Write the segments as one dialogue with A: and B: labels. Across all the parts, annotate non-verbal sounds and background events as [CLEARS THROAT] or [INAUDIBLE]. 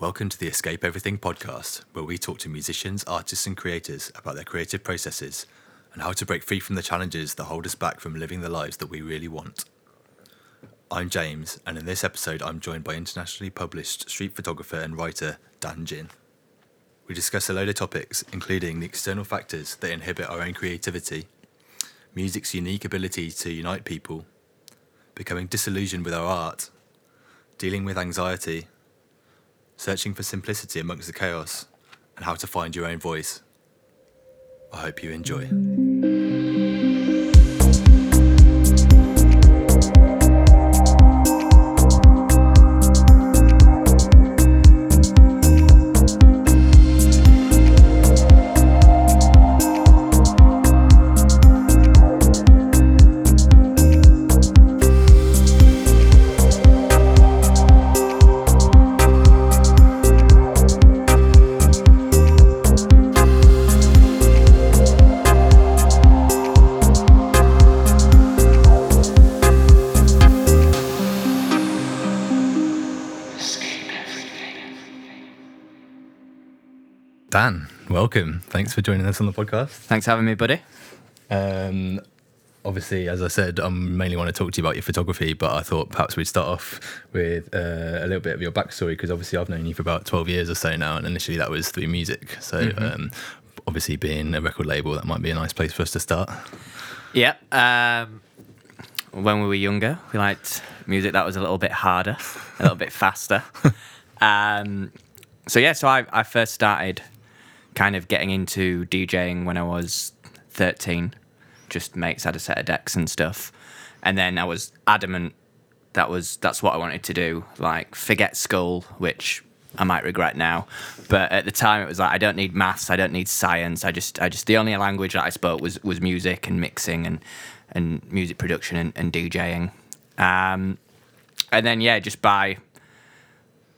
A: Welcome to the Escape Everything podcast, where we talk to musicians, artists, and creators about their creative processes and how to break free from the challenges that hold us back from living the lives that we really want. I'm James, and in this episode, I'm joined by internationally published street photographer and writer Dan Ginn. We discuss a load of topics, including the external factors that inhibit our own creativity, music's unique ability to unite people, becoming disillusioned with our art, dealing with anxiety, searching for simplicity amongst the chaos, and how to find your own voice. I hope you enjoy. Welcome. Thanks for joining us on the podcast.
B: Thanks for having me, buddy.
A: Um, obviously, as I said, I mainly want to talk to you about your photography, but I thought perhaps we'd start off with uh, a little bit of your backstory because obviously I've known you for about 12 years or so now, and initially that was through music. So,
B: Mm-hmm.
A: um, obviously, being a record label, that might be a nice place for us to start.
B: Yeah. Um, when we were younger, we liked music that was a little bit harder, a little bit faster. [LAUGHS] Um, so yeah, so I, I first started kind of getting into DJing when I was 13. Just mates had a set of decks and stuff, and then I was adamant that was that's what I wanted to do. Like forget school, which I might regret now, but at the time it was like I don't need maths, I don't need science. I just I just the only language that I spoke was was music and mixing and and music production and, and DJing. Um, and then yeah, just by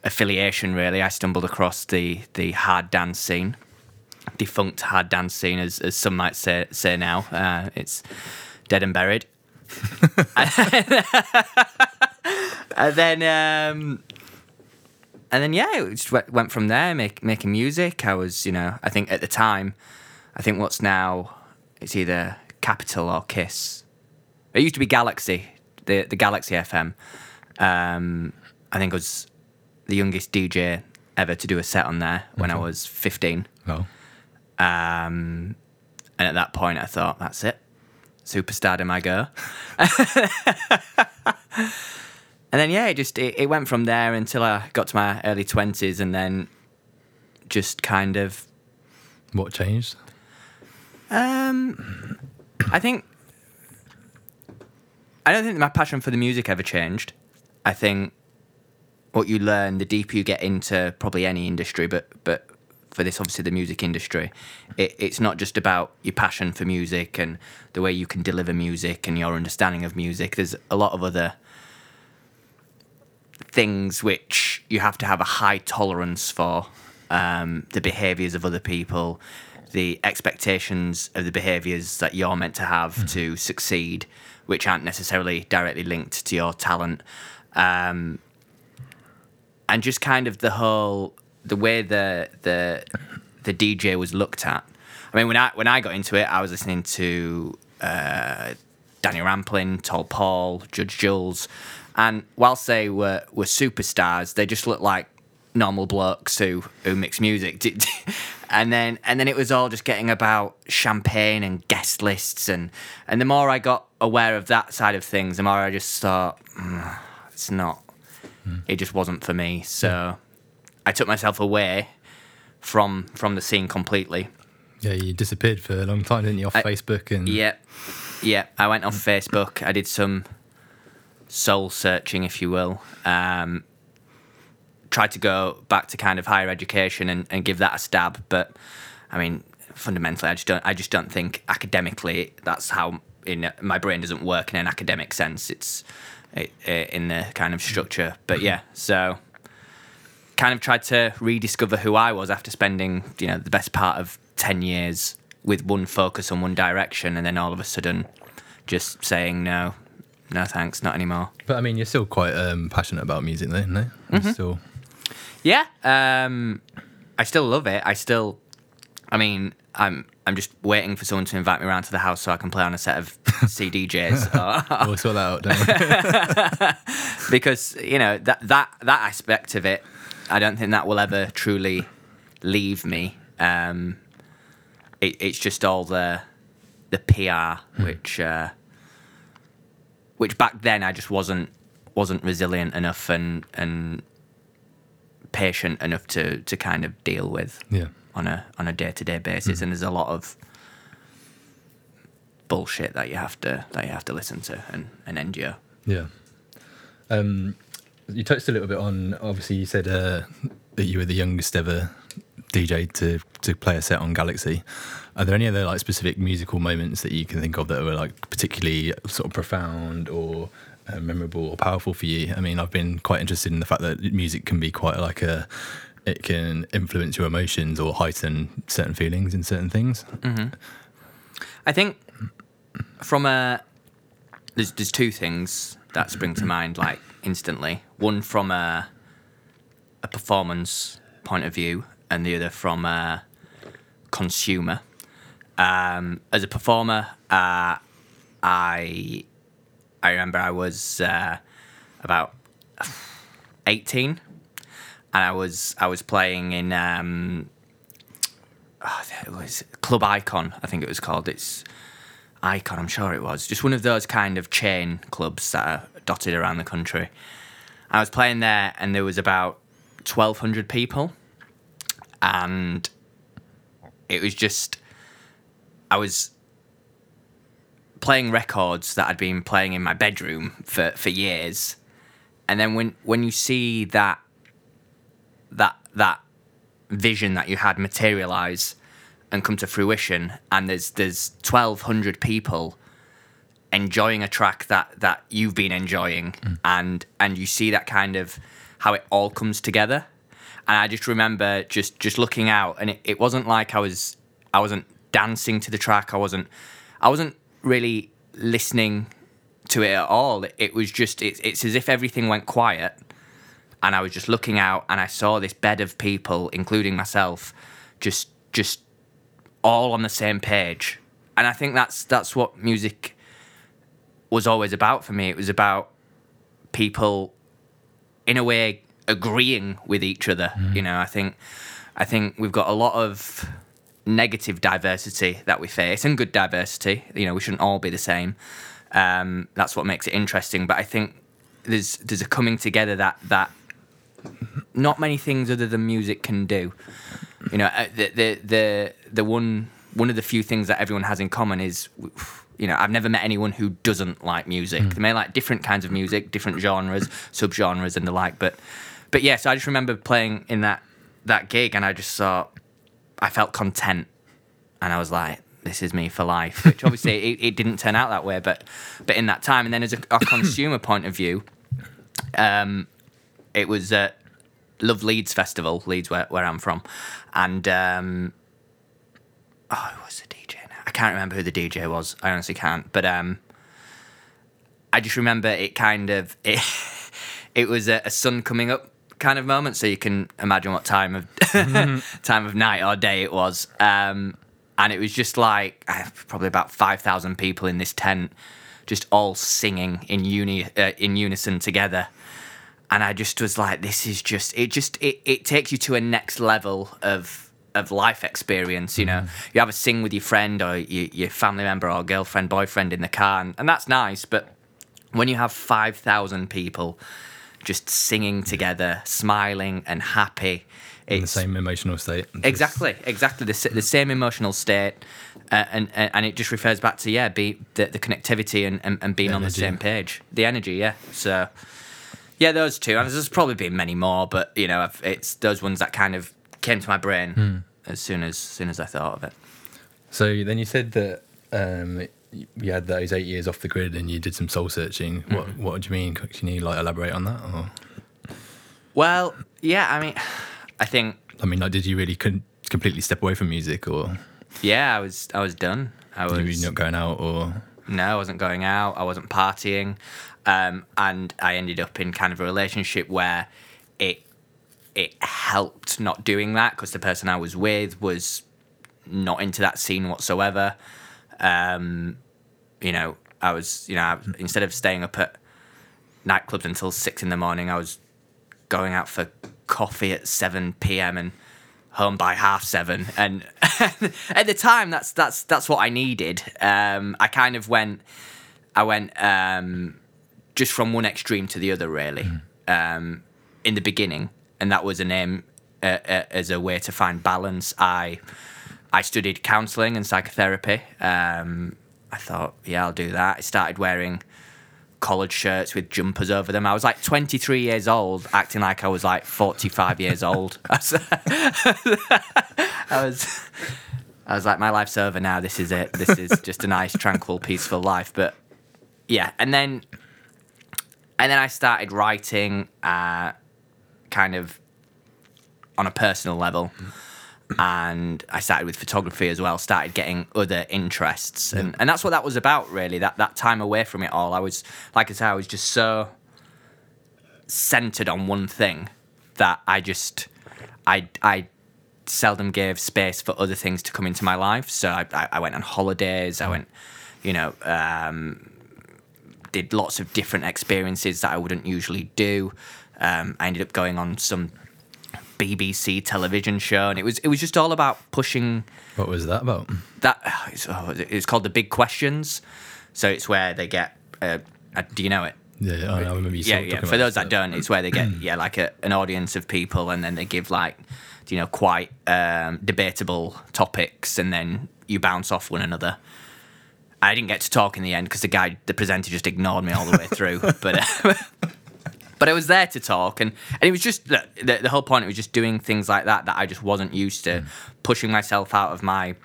B: affiliation really, I stumbled across the the hard dance scene, defunct hard dance scene as, as some might say say now. Uh, it's dead and buried. [LAUGHS] and then um, and then yeah, it just went went from there, make, making music. I was, you know, I think at the time, I think what's now, it's either Capital or Kiss. It used to be Galaxy, the the Galaxy FM. Um, I think I was the youngest DJ ever to do a set on there when I was 15.
A: Well,
B: Um, and at that point, I thought, that's it. Superstardom, I go. [LAUGHS] and then, yeah, it just it, it went from there until I got to my early 20s and then just kind of,
A: what changed?
B: um, I think, I don't think my passion for the music ever changed. I think what you learn, the deeper you get into probably any industry, but but for this, obviously the music industry, it, it's not just about your passion for music and the way you can deliver music and your understanding of music. There's a lot of other things which you have to have a high tolerance for um, the behaviors of other people, the expectations of the behaviors that you're meant to have to succeed, which aren't necessarily directly linked to your talent. Um, and just kind of the whole the way the the the DJ was looked at. I mean, when I when I got into it, I was listening to uh, Danny Rampling, Tall Paul, Judge Jules, and whilst they were were superstars, they just looked like normal blokes who who mix music. [LAUGHS] and then and then it was all just getting about champagne and guest lists, and and the more I got aware of that side of things, the more I just thought "Mm, it's not. It just wasn't for me. So I took myself away from from the scene completely.
A: Yeah, you disappeared for a long time, didn't you, off
B: I-
A: Facebook and
B: Yeah, yeah. I went on Facebook. I did some soul searching, if you will. Um, tried to go back to kind of higher education and, and give that a stab, but I mean, fundamentally, I just don't. I just don't think academically that's how in my brain doesn't work in an academic sense. It's it, it, in the kind of structure, but yeah. So kind of tried to rediscover who I was after spending you know the best part of ten years with one focus on one direction, and then all of a sudden, just saying no, no thanks, not anymore.
A: But I mean, you're still quite um, passionate about music, though, no?
B: Mm-hmm.
A: Still,
B: Yeah, um, I still love it. I still, I mean, I'm I'm just waiting for someone to invite me around to the house so I can play on a set of [LAUGHS] CDJs. [LAUGHS]
A: We'll sort that out. Don't we? [LAUGHS]
B: because you know that that that aspect of it, I don't think that will ever truly leave me. Um, it, it's just all the the PR, which uh, which back then I just wasn't wasn't resilient enough and and patient enough to to kind of deal with
A: yeah.
B: on a on a day to day basis. And there's a lot of bullshit that you have to that you have to listen to and, and endure.
A: Yeah. Um, you touched a little bit on. Obviously, you said uh, that you were the youngest ever DJ to to play a set on Galaxy. Are there any other like specific musical moments that you can think of that were like particularly sort of profound or uh, memorable or powerful for you? I mean, I've been quite interested in the fact that music can be quite like a it can influence your emotions or heighten certain feelings in certain things.
B: I think from a there's there's two things that spring to mind like instantly. One from a a performance point of view, and the other from a consumer. Um, as a performer, uh, I I remember I was uh, about eighteen, and I was I was playing in um, oh, it was Club Icon, I think it was called. It's Icon, I'm sure it was. Just one of those kind of chain clubs that are dotted around the country. I was playing there, and there was about 1,200 people, and it was just I was playing records that I'd been playing in my bedroom for, for years, and then when when you see that that that vision that you had materialize and come to fruition and there's there's 1200 people enjoying a track that that you've been enjoying mm. and and you see that kind of how it all comes together. And i just remember just just looking out and it, it wasn't like i was i wasn't dancing to the track. I wasn't i wasn't really listening to it at all. It, was just it, it's as if everything went quiet and I was just looking out and I saw this bed of people, including myself, just just all on the same page. And I think that's that's what music was always about for me. It was about people in a way agreeing with each other. You know, I think I think we've got a lot of negative diversity that we face and good diversity. You know, we shouldn't all be the same. Um, that's what makes it interesting. But I think there's there's a coming together that that not many things other than music can do. You know, uh, the the the the one one of the few things that everyone has in common is, you know, I've never met anyone who doesn't like music. They may like different kinds of music, different genres, subgenres, and the like. But but yeah, so I just remember playing in that that gig, and I just thought I felt content, and I was like. This is me for life, which [LAUGHS] obviously it, it didn't turn out that way, but but in that time, and then as a, a consumer [COUGHS] point of view, um, it was at Love Leeds Festival, Leeds, where, where I'm from, and um, oh, who was the DJ? I can't remember who the DJ was. I honestly can't. But um, I just remember it kind of [LAUGHS] it. It was a, a sun coming up kind of moment, so you can imagine what time of [LAUGHS] time of night or day it was. Um, and it was just like probably about five thousand people in this tent, just all singing in uni uh, in unison together and I just was like, this is just it. Just it, it takes you to a next level of of life experience. You know, you have a sing with your friend or your, your family member or girlfriend, boyfriend in the car, and, and that's nice. But when you have five thousand people just singing together, smiling and happy,
A: In the same emotional state. Just-
B: Exactly, exactly the, the same emotional state, uh, and, and and it just refers back to yeah, be the, the connectivity and, and, and being on the same page, the energy, yeah. So yeah, those two, and there's probably been many more, but you know, it's those ones that kind of came to my brain
A: Hmm.
B: as soon as soon as I thought of it.
A: So then you said that um, you had those eight years off the grid and you did some soul searching. What
B: Mm-hmm.
A: What do you mean? Can you like elaborate on that? Or
B: Well, yeah, I mean, I think
A: I mean, like, did you really con- completely step away from music, or
B: yeah, I was I was done. I was
A: you not going out, or
B: No, I wasn't going out. I wasn't partying, um, and I ended up in kind of a relationship where it it helped not doing that because the person I was with was not into that scene whatsoever. Um, you know, I was, you know, I, instead of staying up at nightclubs until six in the morning, I was going out for coffee at seven p.m. and home by half seven. And [LAUGHS] at the time, that's that's that's what I needed. Um, I kind of went, I went um, just from one extreme to the other, really. Um, in the beginning, and that was a name uh, uh, as a way to find balance. I I studied counselling and psychotherapy. Um, I thought, yeah, I'll do that. I started wearing collared shirts with jumpers over them. I was like 23 years old, acting like I was like 45 years [LAUGHS] old. [LAUGHS] I was, I was like, my life's over now. This is it. This is just a nice, tranquil, peaceful life. But yeah, and then, and then I started writing, uh, kind of on a personal level and I started with photography as well. Started getting other interests, and and that's what that was about really. That that time away from it all, I was like I said, I was just so centered on one thing that I just I I seldom gave space for other things to come into my life. So I I, I went on holidays. I went, you know. Um, did lots of different experiences that I wouldn't usually do. Um, I ended up going on some BBC television show, and it was it was just all about pushing
A: What was that about?
B: that. [SIGHS] It's, oh, it's called the Big Questions. So it's where they get. Uh, do you know it?
A: Yeah, I, I remember you
B: yeah, yeah. For those that
A: this,
B: don't, it's where they get [CLEARS THROAT] yeah like a, an audience of people, and then they give like you know quite um, debatable topics, and then you bounce off one another. I didn't get to talk in the end because the guy, the presenter, just ignored me all the way through. [LAUGHS] but uh, [LAUGHS] but I was there to talk, and, and it was just the, the the whole point. It was just doing things like that that I just wasn't used to, pushing myself out of my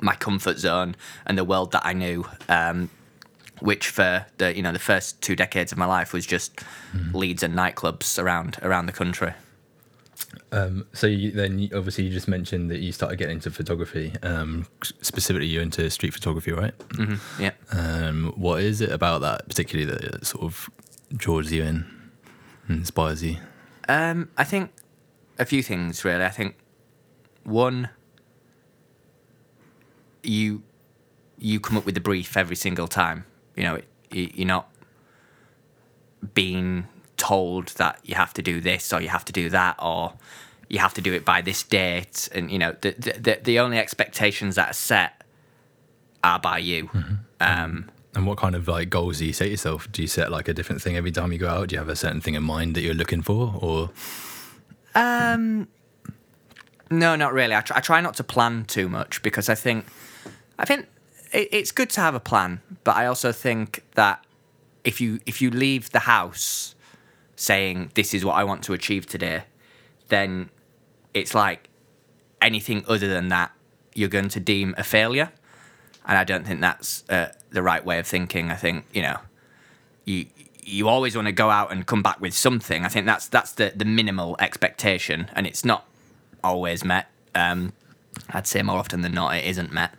B: my comfort zone and the world that I knew. Um, which for the you know the first two decades of my life was just Leeds and nightclubs around around the country.
A: Um, so you, then you, obviously you just mentioned that you started getting into photography. Um, specifically, you're into street photography, right?
B: Yeah.
A: Um, what is it about that particularly that sort of draws you in, inspires you?
B: Um, I think a few things really. I think one, you you come up with the brief every single time. You know, you- you're not being told that you have to do this or you have to do that or you have to do it by this date. And you know, the the, the, the only expectations that are set are by you. Um,
A: And what kind of like goals do you set yourself? Do you set like a different thing every time you go out? Do you have a certain thing in mind that you're looking for, or
B: Um, no, not really. I try, I try not to plan too much because I think, I think it, it's good to have a plan, but I also think that if you if you leave the house saying this is what I want to achieve today, then it's like anything other than that you're going to deem a failure, and I don't think that's uh, the right way of thinking. I think you know you you always want to go out and come back with something. I think that's that's the the minimal expectation, and it's not always met. Um, I'd say more often than not, it isn't met.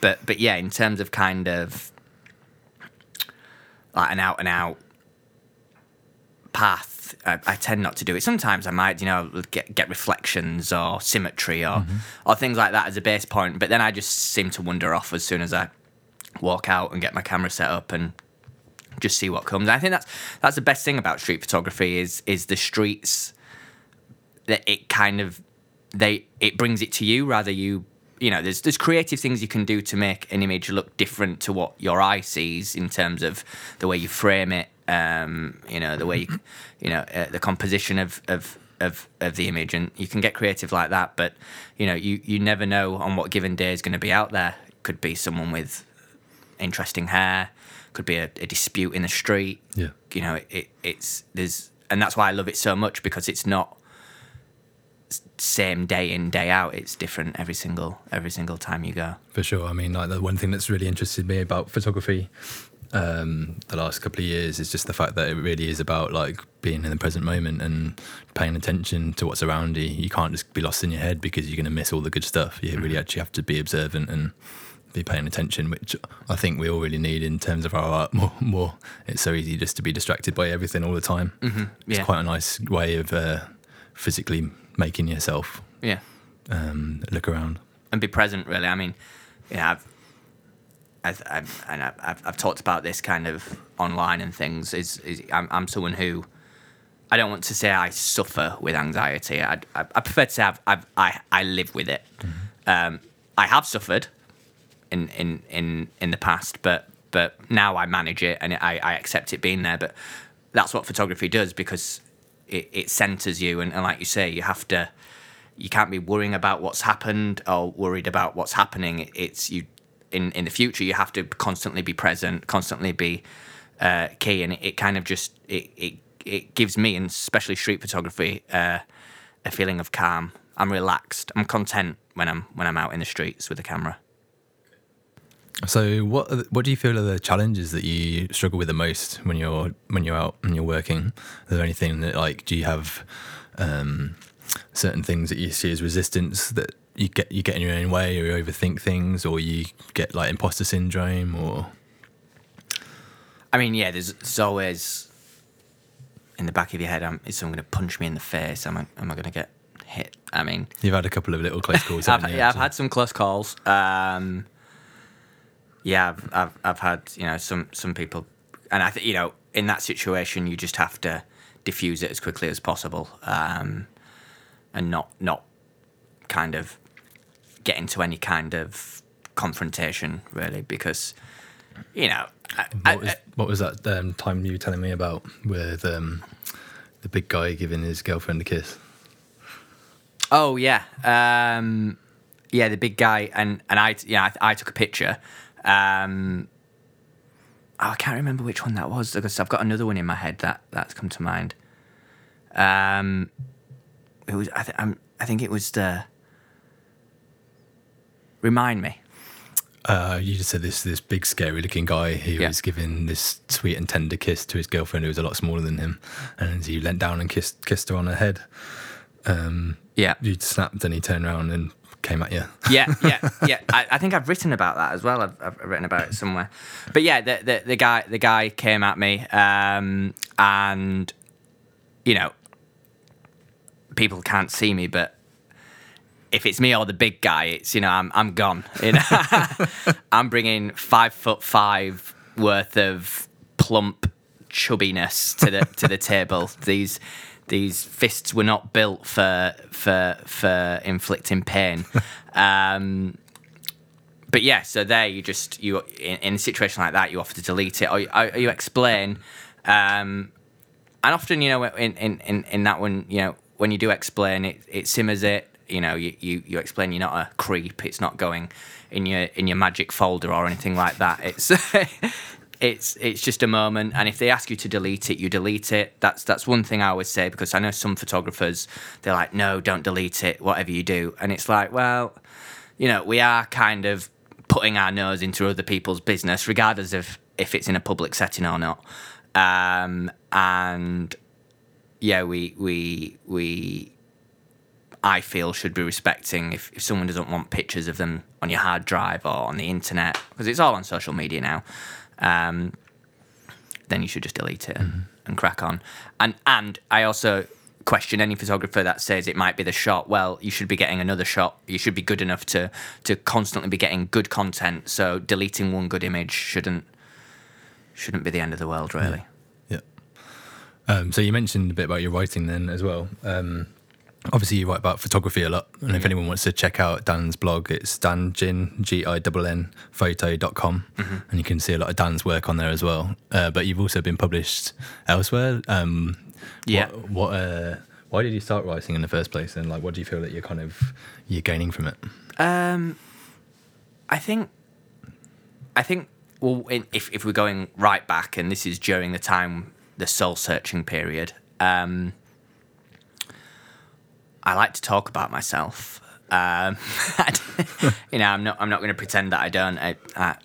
B: But but yeah, in terms of kind of like an out and out path, I, I tend not to do it. Sometimes I might, you know, get get reflections or symmetry or or things like that as a base point. But then I just seem to wander off as soon as I walk out and get my camera set up and just see what comes. I think that's that's the best thing about street photography is is the streets that it kind of they it brings it to you rather you you know there's there's creative things you can do to make an image look different to what your eye sees in terms of the way you frame it um you know the way you you know uh, the composition of of of of the image and you can get creative like that but you know you you never know on what given day is going to be out there it could be someone with interesting hair could be a, a dispute in the street
A: Yeah.
B: you know it, it it's there's and that's why i love it so much because it's not same day in day out it's different every single every single time you go
A: For sure. I mean, like the one thing that's really interested me about photography um, the last couple of years is just the fact that it really is about like being in the present moment and paying attention to what's around you. You can't just be lost in your head because you're going to miss all the good stuff. You really actually have to be observant and be paying attention, which I think we all really need in terms of our art. [LAUGHS] More, more. It's so easy just to be distracted by everything all the time. It's
B: yeah.
A: quite a nice way of uh, physically making yourself
B: Yeah.
A: um, look around.
B: and be present. Really, I mean, yeah, I've, I've, I've and I've, I've, talked about this kind of online and things. Is, is I'm, I'm someone who I don't want to say I suffer with anxiety. I, I, I prefer to say I've, I've, I, I live with it. Um, I have suffered in, in, in, in the past, but but now I manage it and I, I accept it being there. But that's what photography does because it, it centers you, and, and like you say, you have to you can't be worrying about what's happened or worried about what's happening. It's you in in the future. You have to constantly be present, constantly be uh, key, and it, it kind of just it, it it gives me, and especially street photography, uh, a feeling of calm. I'm relaxed. I'm content when I'm when I'm out in the streets with the camera.
A: So, what what do you feel are the challenges that you struggle with the most when you're when you're out and you're working? Is there anything that like do you have um, certain things that you see as resistance that you get you get in your own way, or you overthink things, or you get like imposter syndrome, or
B: I mean, yeah, there's, there's always in the back of your head, um, is someone going to punch me in the face? Am I am I going to get hit? I mean,
A: you've had a couple of little close calls. [LAUGHS]
B: I've,
A: you,
B: yeah, I've had some close calls. Um, yeah, I've, I've I've had you know some some people, and I think you know in that situation you just have to diffuse it as quickly as possible, um, and not not kind of get into any kind of confrontation really because you know I, I,
A: What was, what was that um, time you were telling me about with um, the big guy giving his girlfriend a kiss?
B: Oh yeah, um, yeah, the big guy, and and I yeah I, I took a picture. Um, oh, I can't remember which one that was because I've got another one in my head that that's come to mind. Um, it was I, th- I'm, I think it was the. Remind me.
A: Uh, you just said this this big scary looking guy who
B: Yeah.
A: was giving this sweet and tender kiss to his girlfriend who was a lot smaller than him, and he leant down and kissed kissed her on her head. Um,
B: Yeah.
A: he snapped and he turned around and came at you.
B: yeah, [LAUGHS] yeah, yeah. I, I think I've written about that as well. I've, I've written about it somewhere. But yeah, the the, the guy the guy came at me, um, and you know, people can't see me, but if it's me or the big guy, it's you know I'm I'm gone. You know, [LAUGHS] I'm bringing five foot five worth of plump chubbiness to the to the table. These these fists were not built for for for inflicting pain. [LAUGHS] Um, but yeah, so there you just you in, in a situation like that you offer to delete it or, you- or you explain. Um, and often you know in, in, in, in that one you know when you do explain it it simmers it you know you, you, you explain you're not a creep it's not going in your in your magic folder or anything like that it's [LAUGHS] it's it's just a moment and if they ask you to delete it you delete it. That's that's one thing i always say because i know some photographers they're like no don't delete it whatever you do. And it's like well you know we are kind of putting our nose into other people's business regardless of if it's in a public setting or not. Um, and yeah, we we we I feel should be respecting if, if someone doesn't want pictures of them on your hard drive or on the internet because it's all on social media now. Um, then you should just delete it and, and crack on. And and I also question any photographer that says it might be the shot. Well, you should be getting another shot. You should be good enough to to constantly be getting good content. So deleting one good image shouldn't shouldn't be the end of the world, really.
A: Yeah. Um, so you mentioned a bit about your writing then as well. Um, obviously, you write about photography a lot. And if anyone wants to check out Dan's blog, it's danginn, G I N N, photo.com. And you can see a lot of Dan's work on there as well. Uh, but you've also been published elsewhere. Um,
B: Yeah.
A: What, what uh, why did you start writing in the first place? And like, what do you feel that you're kind of you're gaining from it?
B: Um, I think, I think. Well, in, if if we're going right back, and this is during the time the soul searching period, um, I like to talk about myself. Um, [LAUGHS] you know, I'm not I'm not going to pretend that I don't. I, I,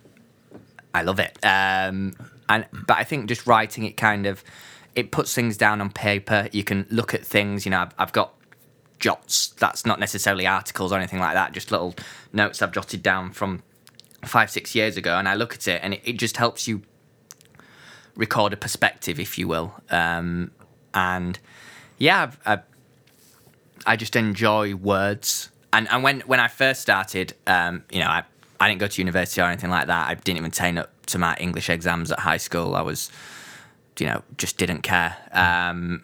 B: I love it. Um, and but I think just writing it kind of it puts things down on paper. You can look at things. You know, I've, I've got jots. That's not necessarily articles or anything like that. Just little notes I've jotted down from five six years ago, and I look at it, and it, it just helps you record a perspective, if you will. Um, and yeah, I've, I've, I just enjoy words. And and when when I first started, um, you know, I, I didn't go to university or anything like that. I didn't even turn up to my English exams at high school. I was, you know, just didn't care. Um,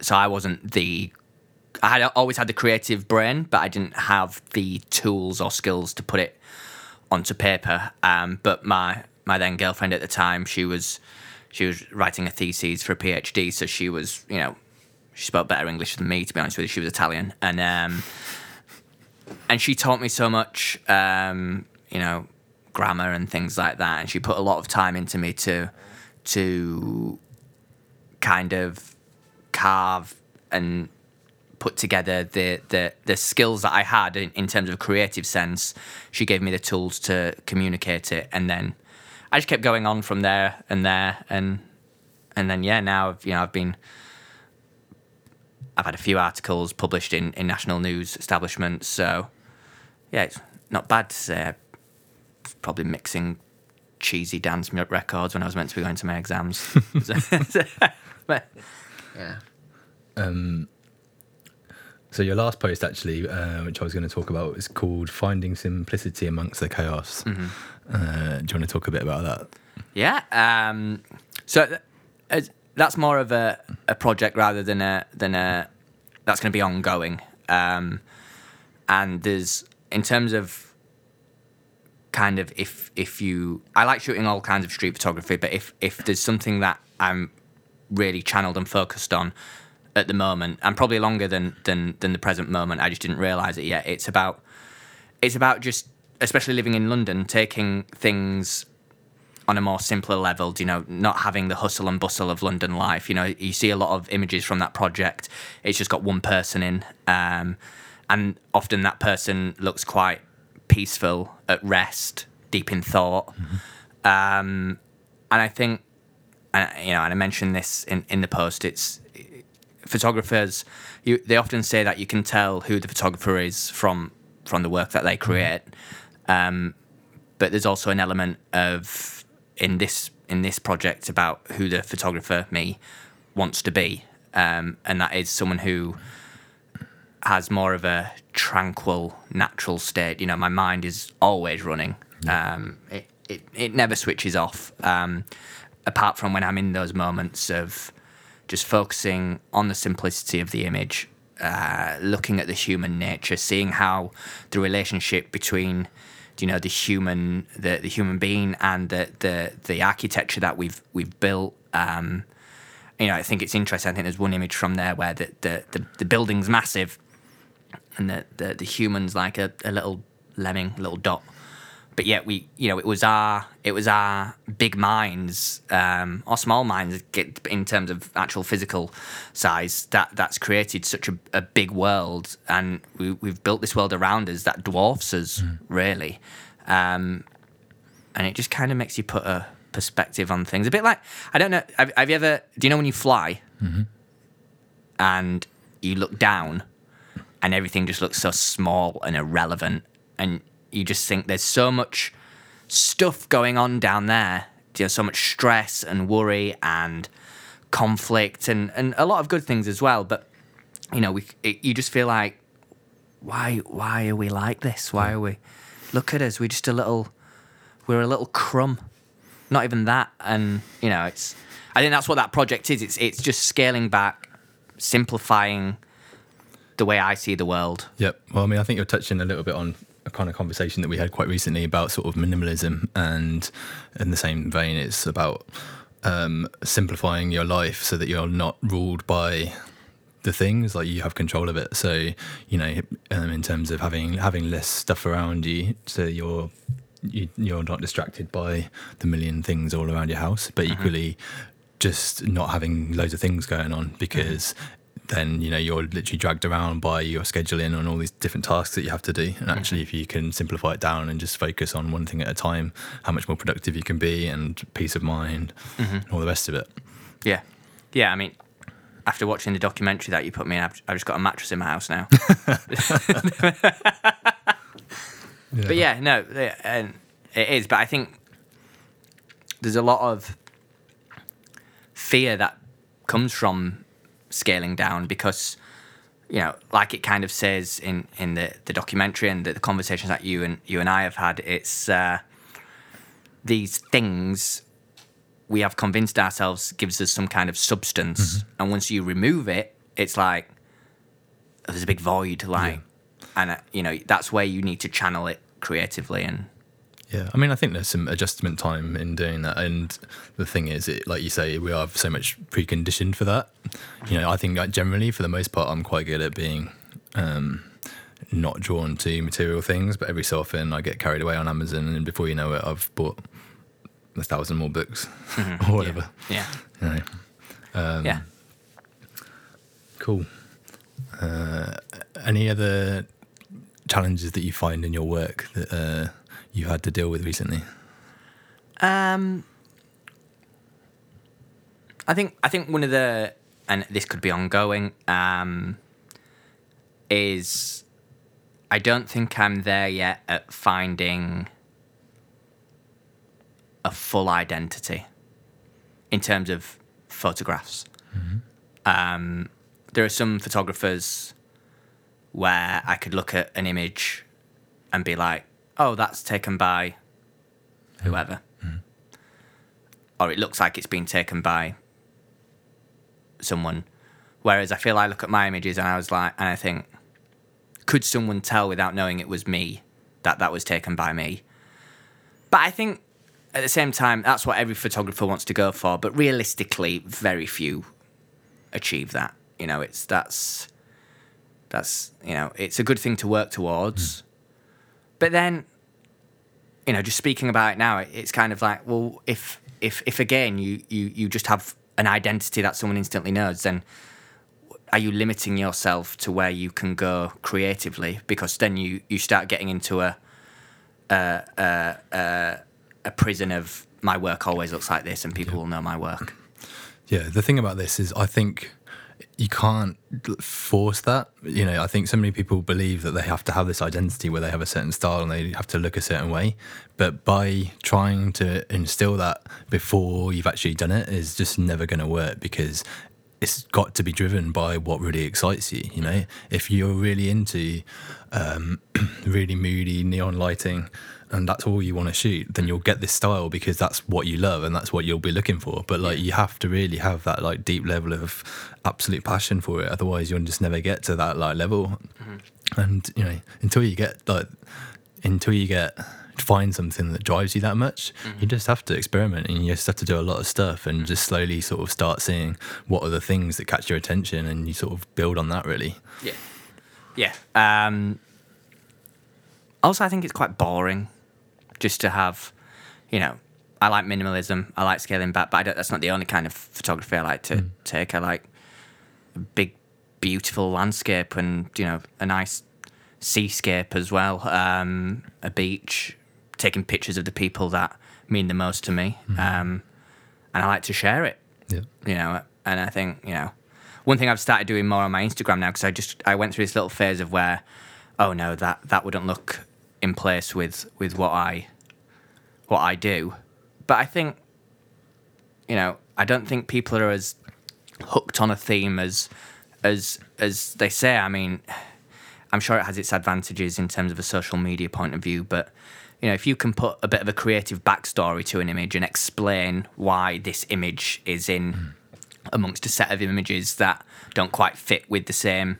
B: so I wasn't the. I had always had the creative brain, but I didn't have the tools or skills to put it onto paper. Um, but my my then girlfriend at the time, she was she was writing a thesis for a PhD, so she was you know she spoke better English than me. To be honest with you, she was Italian, and um, and she taught me so much, um, you know, grammar and things like that. And she put a lot of time into me to to kind of carve and put together the the, the skills that I had in, in terms of creative sense. She gave me the tools to communicate it, and then I just kept going on from there and there, and and then yeah, now you know I've been. I've had a few articles published in, in national news establishments, so yeah, it's not bad to say. Probably mixing cheesy dance records when I was meant to be going to my exams. [LAUGHS] but, yeah.
A: So your last post, actually, uh, which I was going to talk about, is called "Finding Simplicity Amongst the Chaos."
B: Mm-hmm.
A: Uh, do you want to talk a bit about that?
B: Yeah. Um, so as- that's more of a, a project rather than a than a that's going to be ongoing. Um, and there's in terms of kind of if if you I like shooting all kinds of street photography, but if if there's something that I'm really channeled and focused on at the moment, and probably longer than than than the present moment, I just didn't realize it yet. It's about it's about just especially living in London, taking things on a more simpler level, you know, not having the hustle and bustle of London life. You know, you see a lot of images from that project. It's just got one person in, um, and often that person looks quite peaceful, at rest, deep in thought. Um, and I think, and you know, and I mentioned this in, in the post. It's photographers. You, they often say that you can tell who the photographer is from from the work that they create. Um, but there's also an element of in this in this project about who the photographer me wants to be, um, and that is someone who has more of a tranquil, natural state. You know, my mind is always running. Um, it, it it never switches off. Um, apart from when I'm in those moments of just focusing on the simplicity of the image, uh, looking at the human nature, seeing how the relationship between you know the human the, the human being and the, the the architecture that we've we've built um, you know I think it's interesting. I think there's one image from there where the the, the, the building's massive and the, the, the human's like a, a little lemming little dot but yet we you know it was our it was our big minds um, or small minds in terms of actual physical size that that's created such a, a big world. And we, we've built this world around us that dwarfs us really. Um, and it just kind of makes you put a perspective on things. A bit like I don't know have, have you ever do you know when you fly? And you look down and everything just looks so small and irrelevant. And you just think there's so much stuff going on down there. You know, so much stress and worry and conflict and, and a lot of good things as well. But you know we it, you just feel like why why are we like this? Why are we look at us we're just a little we're a little crumb. Not even that and you know it's i think that's what that project is. It's it's just scaling back simplifying the way i see the world.
A: Yep. Well, I mean, I think you're touching a little bit on kind of conversation that we had quite recently about sort of minimalism, and in the same vein, it's about um, simplifying your life so that you're not ruled by the things like you have control of it. So you know, um, in terms of having having less stuff around you, so you're you, you're not distracted by the million things all around your house, but equally just not having loads of things going on because then you know you're literally dragged around by your scheduling and all these different tasks that you have to do and mm-hmm. actually if you can simplify it down and just focus on one thing at a time how much more productive you can be and peace of mind and all the rest of it
B: Yeah, yeah. I mean, after watching the documentary that you put me in, I've, I've just got a mattress in my house now. [LAUGHS] But yeah, no, and it is. But I think there's a lot of fear that comes from scaling down because you know, like it kind of says in, in the, the documentary and the, the conversations that you and you and I have had, it's uh, these things we have convinced ourselves gives us some kind of substance, and once you remove it, it's like there's a big void, like, and uh, you know that's where you need to channel it creatively and
A: Yeah, I mean, I think there's some adjustment time in doing that, and the thing is, it like you say, we are so much preconditioned for that. You know, I think like generally, for the most part, I'm quite good at being um, not drawn to material things, but every so often I get carried away on Amazon, and before you know it, I've bought a thousand more books [LAUGHS] or whatever.
B: yeah,
A: You know. Um,
B: yeah.
A: Cool. Uh, any other challenges that you find in your work that uh, you had to deal with recently?
B: Um, I think I think one of the and this could be ongoing um, is I don't think I'm there yet at finding a full identity in terms of photographs. Um, there are some photographers where I could look at an image and be like, "Oh, that's taken by whoever," hmm. or it looks like it's been taken by someone. Whereas I feel I look at my images and I was like, and I think, could someone tell without knowing it was me that that was taken by me? But I think at the same time, that's what every photographer wants to go for. But realistically, very few achieve that. You know, it's that's that's you know, it's a good thing to work towards. Hmm. But then, you know, just speaking about it now, it's kind of like, well, if if if again you you you just have an identity that someone instantly knows, then are you limiting yourself to where you can go creatively? Because then you you start getting into a a a, a, a prison of my work always looks like this, and people will know my work.
A: Yeah, the thing about this is, I think you can't force that. You know, I think so many people believe that they have to have this identity where they have a certain style and they have to look a certain way. But by trying to instill that before you've actually done it is just never going to work because it's got to be driven by what really excites you. You know, if you're really into um, [CLEARS THROAT] really moody neon lighting and that's all you want to shoot, then you'll get this style because that's what you love and that's what you'll be looking for. But like you have to really have that like deep level of absolute passion for it. Otherwise you'll just never get to that like level. Mm-hmm. And you know, until you get like until you get find something that drives you that much, you mm-hmm. just have to experiment and you just have to do a lot of stuff and just mm-hmm. slowly sort of start seeing what are the things that catch your attention and you sort of build on that really.
B: Yeah. Yeah. Um, also, I think it's quite boring just to have, you know, I like minimalism. I like scaling back, but I don't, that's not the only kind of photography I like to take. I like a big, beautiful landscape and, you know, a nice seascape as well, um, a beach, taking pictures of the people that mean the most to me. Um, and I like to share it
A: Yeah.
B: you know and i think you know one thing i've started doing more on my instagram now because i just i went through this little phase of where oh no that that wouldn't look in place with with what i what i do. But i think you know i don't think people are as hooked on a theme as as as they say. I mean i'm sure it has its advantages in terms of a social media point of view but you know if you can put a bit of a creative backstory to an image and explain why this image is in hmm. amongst a set of images that don't quite fit with the same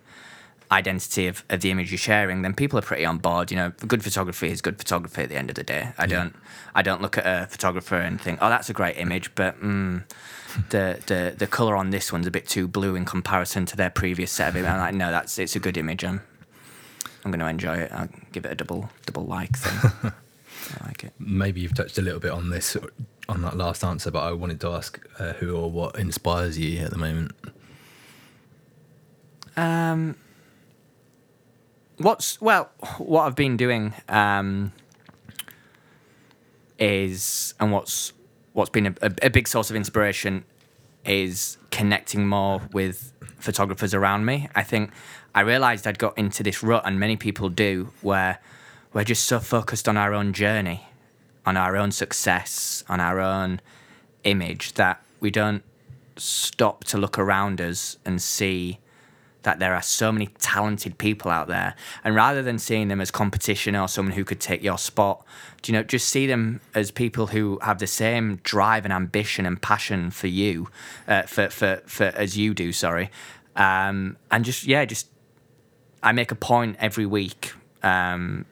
B: identity of, of the image you're sharing, then people are pretty on board. You know, good photography is good photography at the end of the day. I don't I don't look at a photographer and think, oh, that's a great image, but mm, [LAUGHS] the the the color on this one's a bit too blue in comparison to their previous set of [LAUGHS] images. I'm like, no, that's it's a good image. I'm I'm going to enjoy it. I'll give it a double double like thing. [LAUGHS] I like it.
A: maybe you've touched a little bit on this on that last answer, but I wanted to ask uh, who or what inspires you at the moment.
B: Um, what's well, what I've been doing um, is, and what's what's been a, a, a big source of inspiration is connecting more with photographers around me. I think I realised I'd got into this rut, and many people do, where we're just so focused on our own journey, on our own success, on our own image that we don't stop to look around us and see that there are so many talented people out there. And rather than seeing them as competition or someone who could take your spot, do you know, just see them as people who have the same drive and ambition and passion for you, uh, for, for, for as you do, sorry. Um, and just, yeah, just, I make a point every week, um,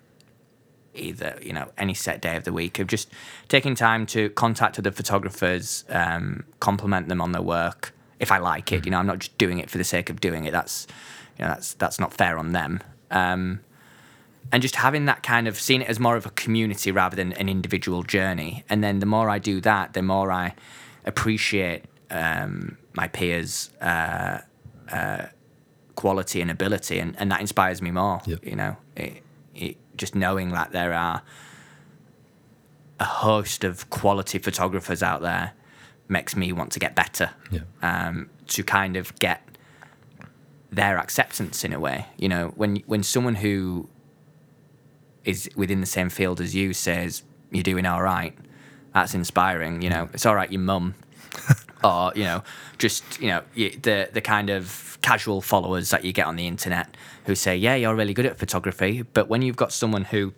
B: either, you know, any set day of the week of just taking time to contact other photographers, um, compliment them on their work, if I like it. You know, I'm not just doing it for the sake of doing it. That's you know, that's that's not fair on them. Um, and just having that kind of seeing it as more of a community rather than an individual journey. And then the more I do that, the more I appreciate um, my peers' uh, uh, quality and ability, and, and that inspires me more.
A: Yep.
B: You know, it, it, just knowing that there are a host of quality photographers out there makes me want to get better.
A: Yeah.
B: Um, to kind of get their acceptance in a way. You know, when when someone who is within the same field as you says you're doing all right, that's inspiring. You know, it's all right, your mum, [LAUGHS] or you know, just you know the the kind of casual followers that you get on the internet who say, yeah, you're really good at photography, but when you've got someone who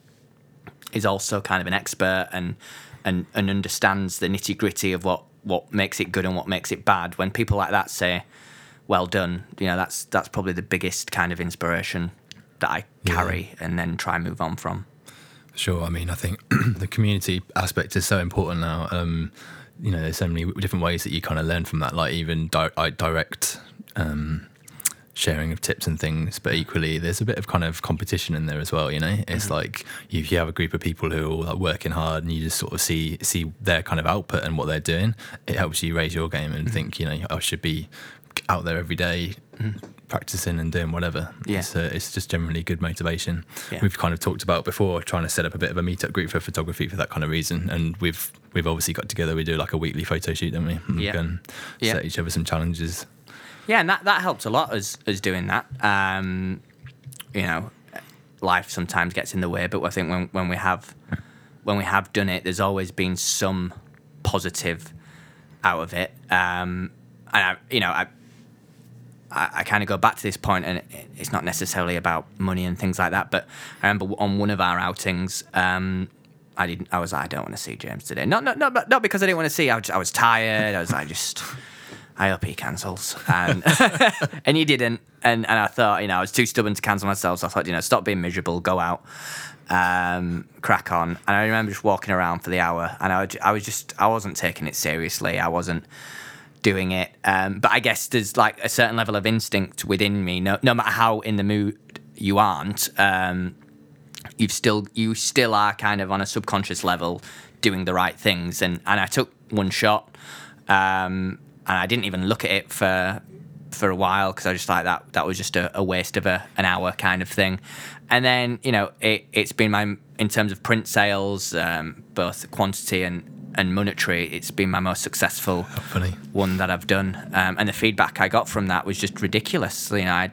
B: is also kind of an expert and and and understands the nitty gritty of what what makes it good and what makes it bad. When people like that say, "Well done," you know, that's that's probably the biggest kind of inspiration that I carry and then try and move on from.
A: Sure. I mean, I think [CLEARS THROAT] the community aspect is so important now. Um, you know, there's so many different ways that you kind of learn from that, like even di- direct um, sharing of tips and things. But equally, there's a bit of kind of competition in there as well. You know, it's mm-hmm. like if you have a group of people who are all like working hard, and you just sort of see see their kind of output and what they're doing, it helps you raise your game and mm-hmm. think, you know, I should be out there every day mm. practicing and doing whatever.
B: Yeah.
A: It's, uh, it's just generally good motivation.
B: Yeah.
A: We've kind of talked about before trying to set up a bit of a meetup group for photography for that kind of reason, and we've we've obviously got together. We do like a weekly photo shoot, don't we? And we
B: Yeah.
A: can
B: Yeah.
A: set each other some challenges.
B: Yeah, and that, that helped a lot as as doing that. Um, you know, life sometimes gets in the way, but I think when when we have when we have done it, there's always been some positive out of it. Um, and I, you know, I I, I kind of go back to this point, and it, it's not necessarily about money and things like that. But I remember on one of our outings, um, I didn't. I was like, I don't want to see James today. Not not not, not because I didn't want to see. I was, I was tired. I was like, just. I cancels, and [LAUGHS] and he didn't. And and I thought, you know, I was too stubborn to cancel myself. So I thought, you know, stop being miserable, go out, um, crack on. And I remember just walking around for the hour, and I, I was just, I wasn't taking it seriously. I wasn't doing it. Um, but I guess there's like a certain level of instinct within me. No, no matter how in the mood you aren't, um, you've still you still are kind of on a subconscious level doing the right things. And and I took one shot, um, and I didn't even look at it for for a while because I just like that that was just a, a waste of a, an hour kind of thing. And then you know it it's been my in terms of print sales, um, both quantity and and monetary, it's been my most successful one that I've done. Um, and the feedback I got from that was just ridiculous. You know, I had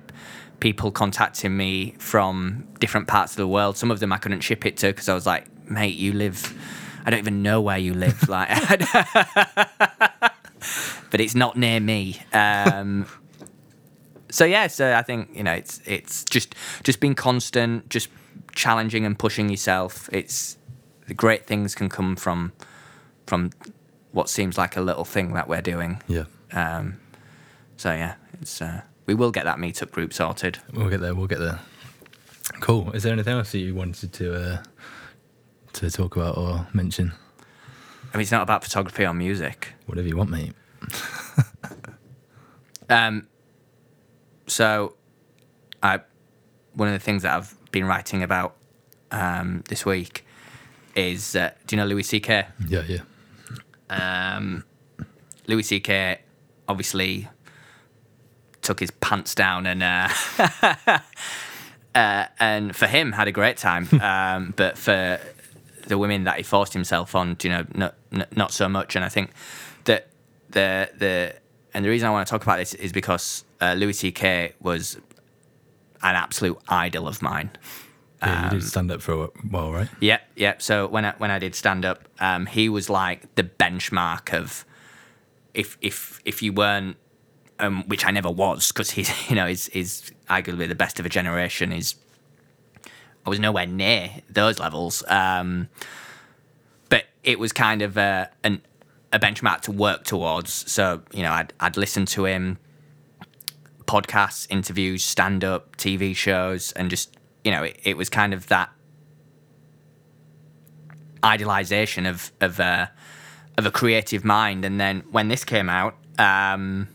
B: people contacting me from different parts of the world. Some of them I couldn't ship it to because I was like, mate, you live. I don't even know where you live. [LAUGHS] Like, [LAUGHS] but it's not near me. Um, [LAUGHS] so yeah, so I think you know it's it's just just being constant, just challenging and pushing yourself. It's the great things can come from from what seems like a little thing that we're doing.
A: Yeah.
B: Um, so yeah, it's uh, we will get that meetup group sorted.
A: We'll get there. We'll get there. Cool. Is there anything else that you wanted to uh, to talk about or mention?
B: I mean, it's not about photography or music.
A: Whatever you want, mate. [LAUGHS]
B: Um, so, I one of the things that I've been writing about um, this week is uh, do you know Louis C.K.
A: Yeah, yeah.
B: Um, Louis C.K. obviously took his pants down and uh, [LAUGHS] uh, and for him had a great time, [LAUGHS] um, but for the women that he forced himself on, you know, not, not so much. And I think that the the and the reason I want to talk about this is because uh, Louis C.K. was an absolute idol of mine.
A: Yeah, you
B: Um,
A: did stand up for a while, right?
B: Yep, yep. So when I when I did stand up, um, he was like the benchmark of if if if you weren't um, which I never was because he's [LAUGHS] you know is is arguably the best of a generation. Is I was nowhere near those levels, um, it was kind of a, an, a benchmark to work towards. So you know, I'd I'd listen to him, podcasts, interviews, stand up, TV shows, and just you know, it, it was kind of that idealization of of a of a creative mind. And then when this came out, um,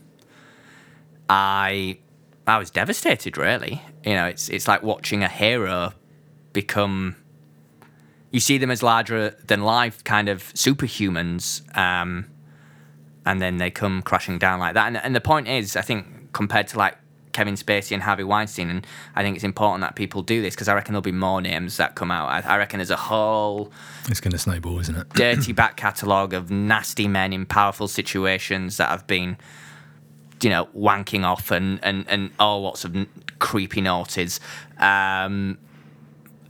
B: I I was devastated. Really, you know, it's it's like watching a hero become. You see them as larger than life, kind of superhumans, um, and then they come crashing down like that. And, and the point is, I think compared to like Kevin Spacey and Harvey Weinstein, and I think it's important that people do this because I reckon there'll be more names that come out. I, I reckon there's a whole
A: It's going to snowball, isn't it? [CLEARS THROAT]
B: dirty back catalogue of nasty men in powerful situations that have been, you know, wanking off and and and all lots of creepy naughties. Um,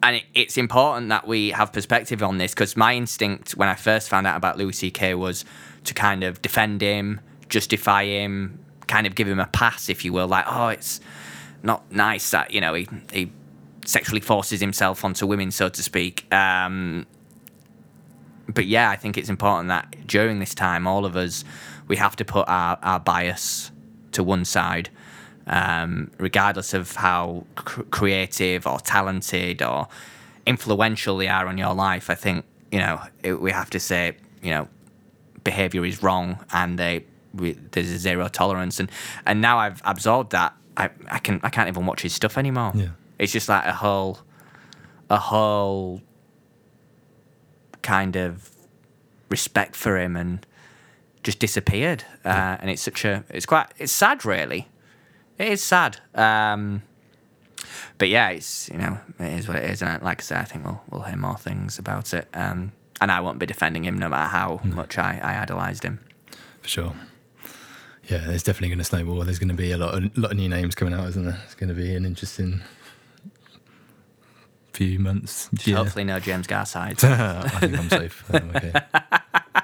B: and it, it's important that we have perspective on this because my instinct when I first found out about Louis C.K. was to kind of defend him, justify him, kind of give him a pass, if you will. Like, oh, it's not nice that you know he he sexually forces himself onto women, so to speak. Um, but yeah, I think it's important that during this time, all of us, we have to put our, our bias to one side, um, regardless of how cr- creative or talented or influential they are on your life. I think you know it, we have to say you know behavior is wrong and they we, there's a zero tolerance and and now I've absorbed that I, I can I can't even watch his stuff anymore.
A: Yeah.
B: It's just like a whole a whole kind of respect for him and just disappeared. Uh, and it's such a it's quite it's sad really. It is sad. Um, but yeah, it's you know it is what it is, and like I said, I think we'll we'll hear more things about it. Um, and I won't be defending him no matter how much I, I idolised him.
A: For sure. Yeah, it's definitely going to snowball. There's going to be a lot of lot of new names coming out, isn't there? It's going to be an interesting few months. Yeah.
B: Hopefully, no James Garside. [LAUGHS]
A: I think I'm safe. I'm okay. [LAUGHS]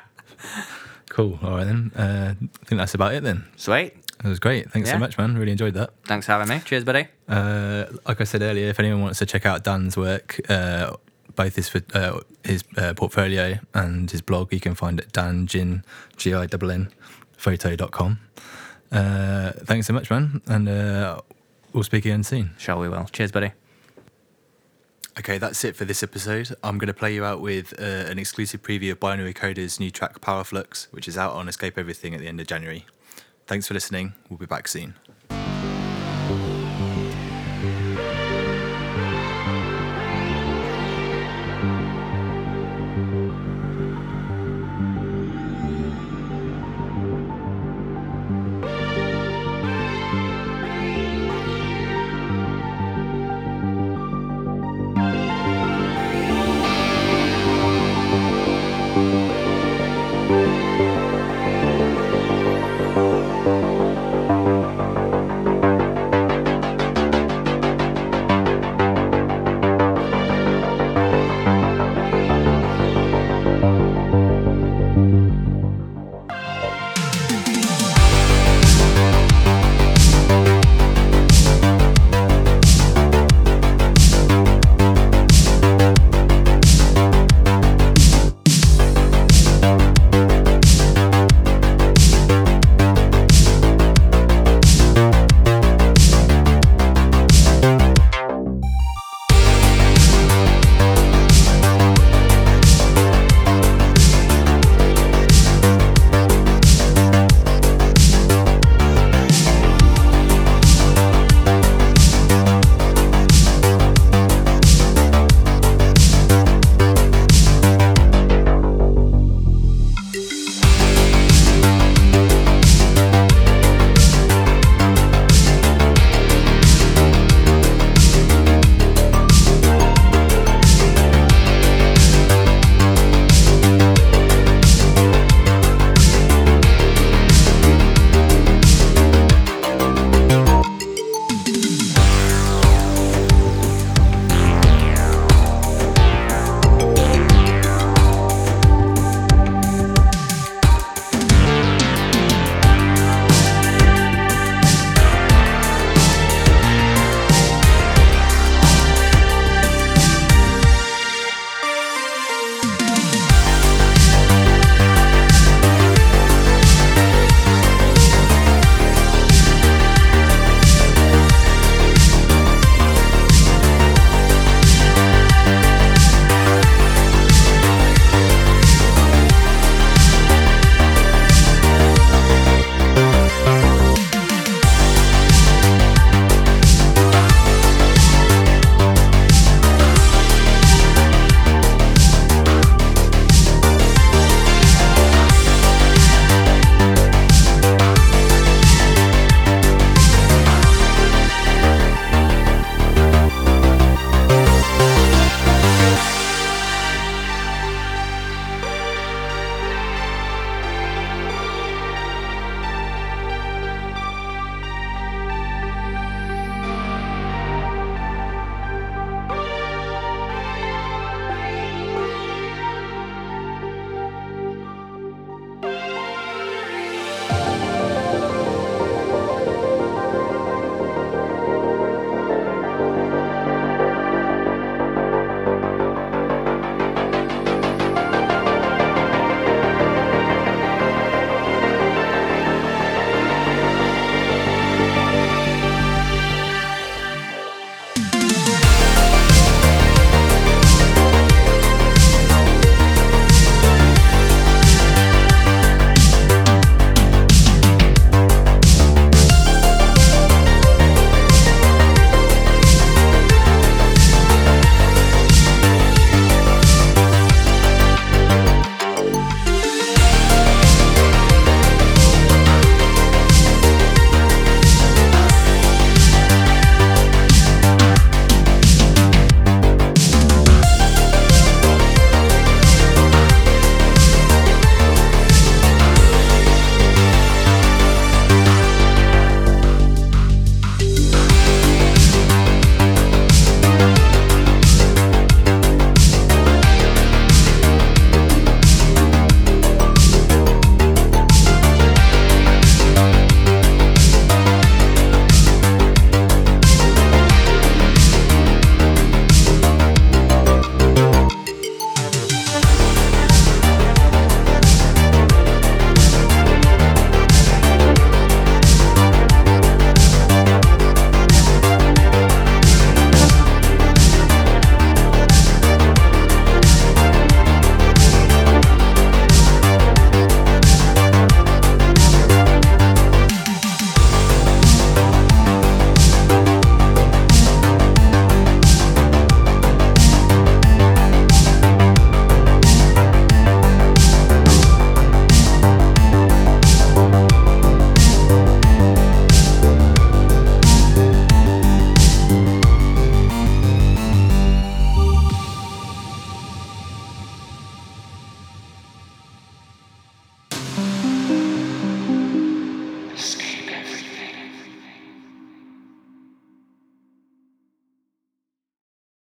A: cool. All right then. Uh, I think that's about it then.
B: Sweet.
A: That was great. Thanks so much, man. Really enjoyed that.
B: Thanks for having me. Cheers, buddy.
A: Uh, like I said earlier, if anyone wants to check out Dan's work, uh, both his uh, his uh, portfolio and his blog, you can find it at danginn, G-I-N-N, photo.com. Uh, thanks so much, man. And uh, we'll speak again soon.
B: Shall we will. Cheers, buddy.
A: Okay, that's it for this episode. I'm going to play you out with uh, an exclusive preview of Binary Coda's new track Power Flux, which is out on Escape Everything at the end of January. Thanks for listening. We'll be back soon.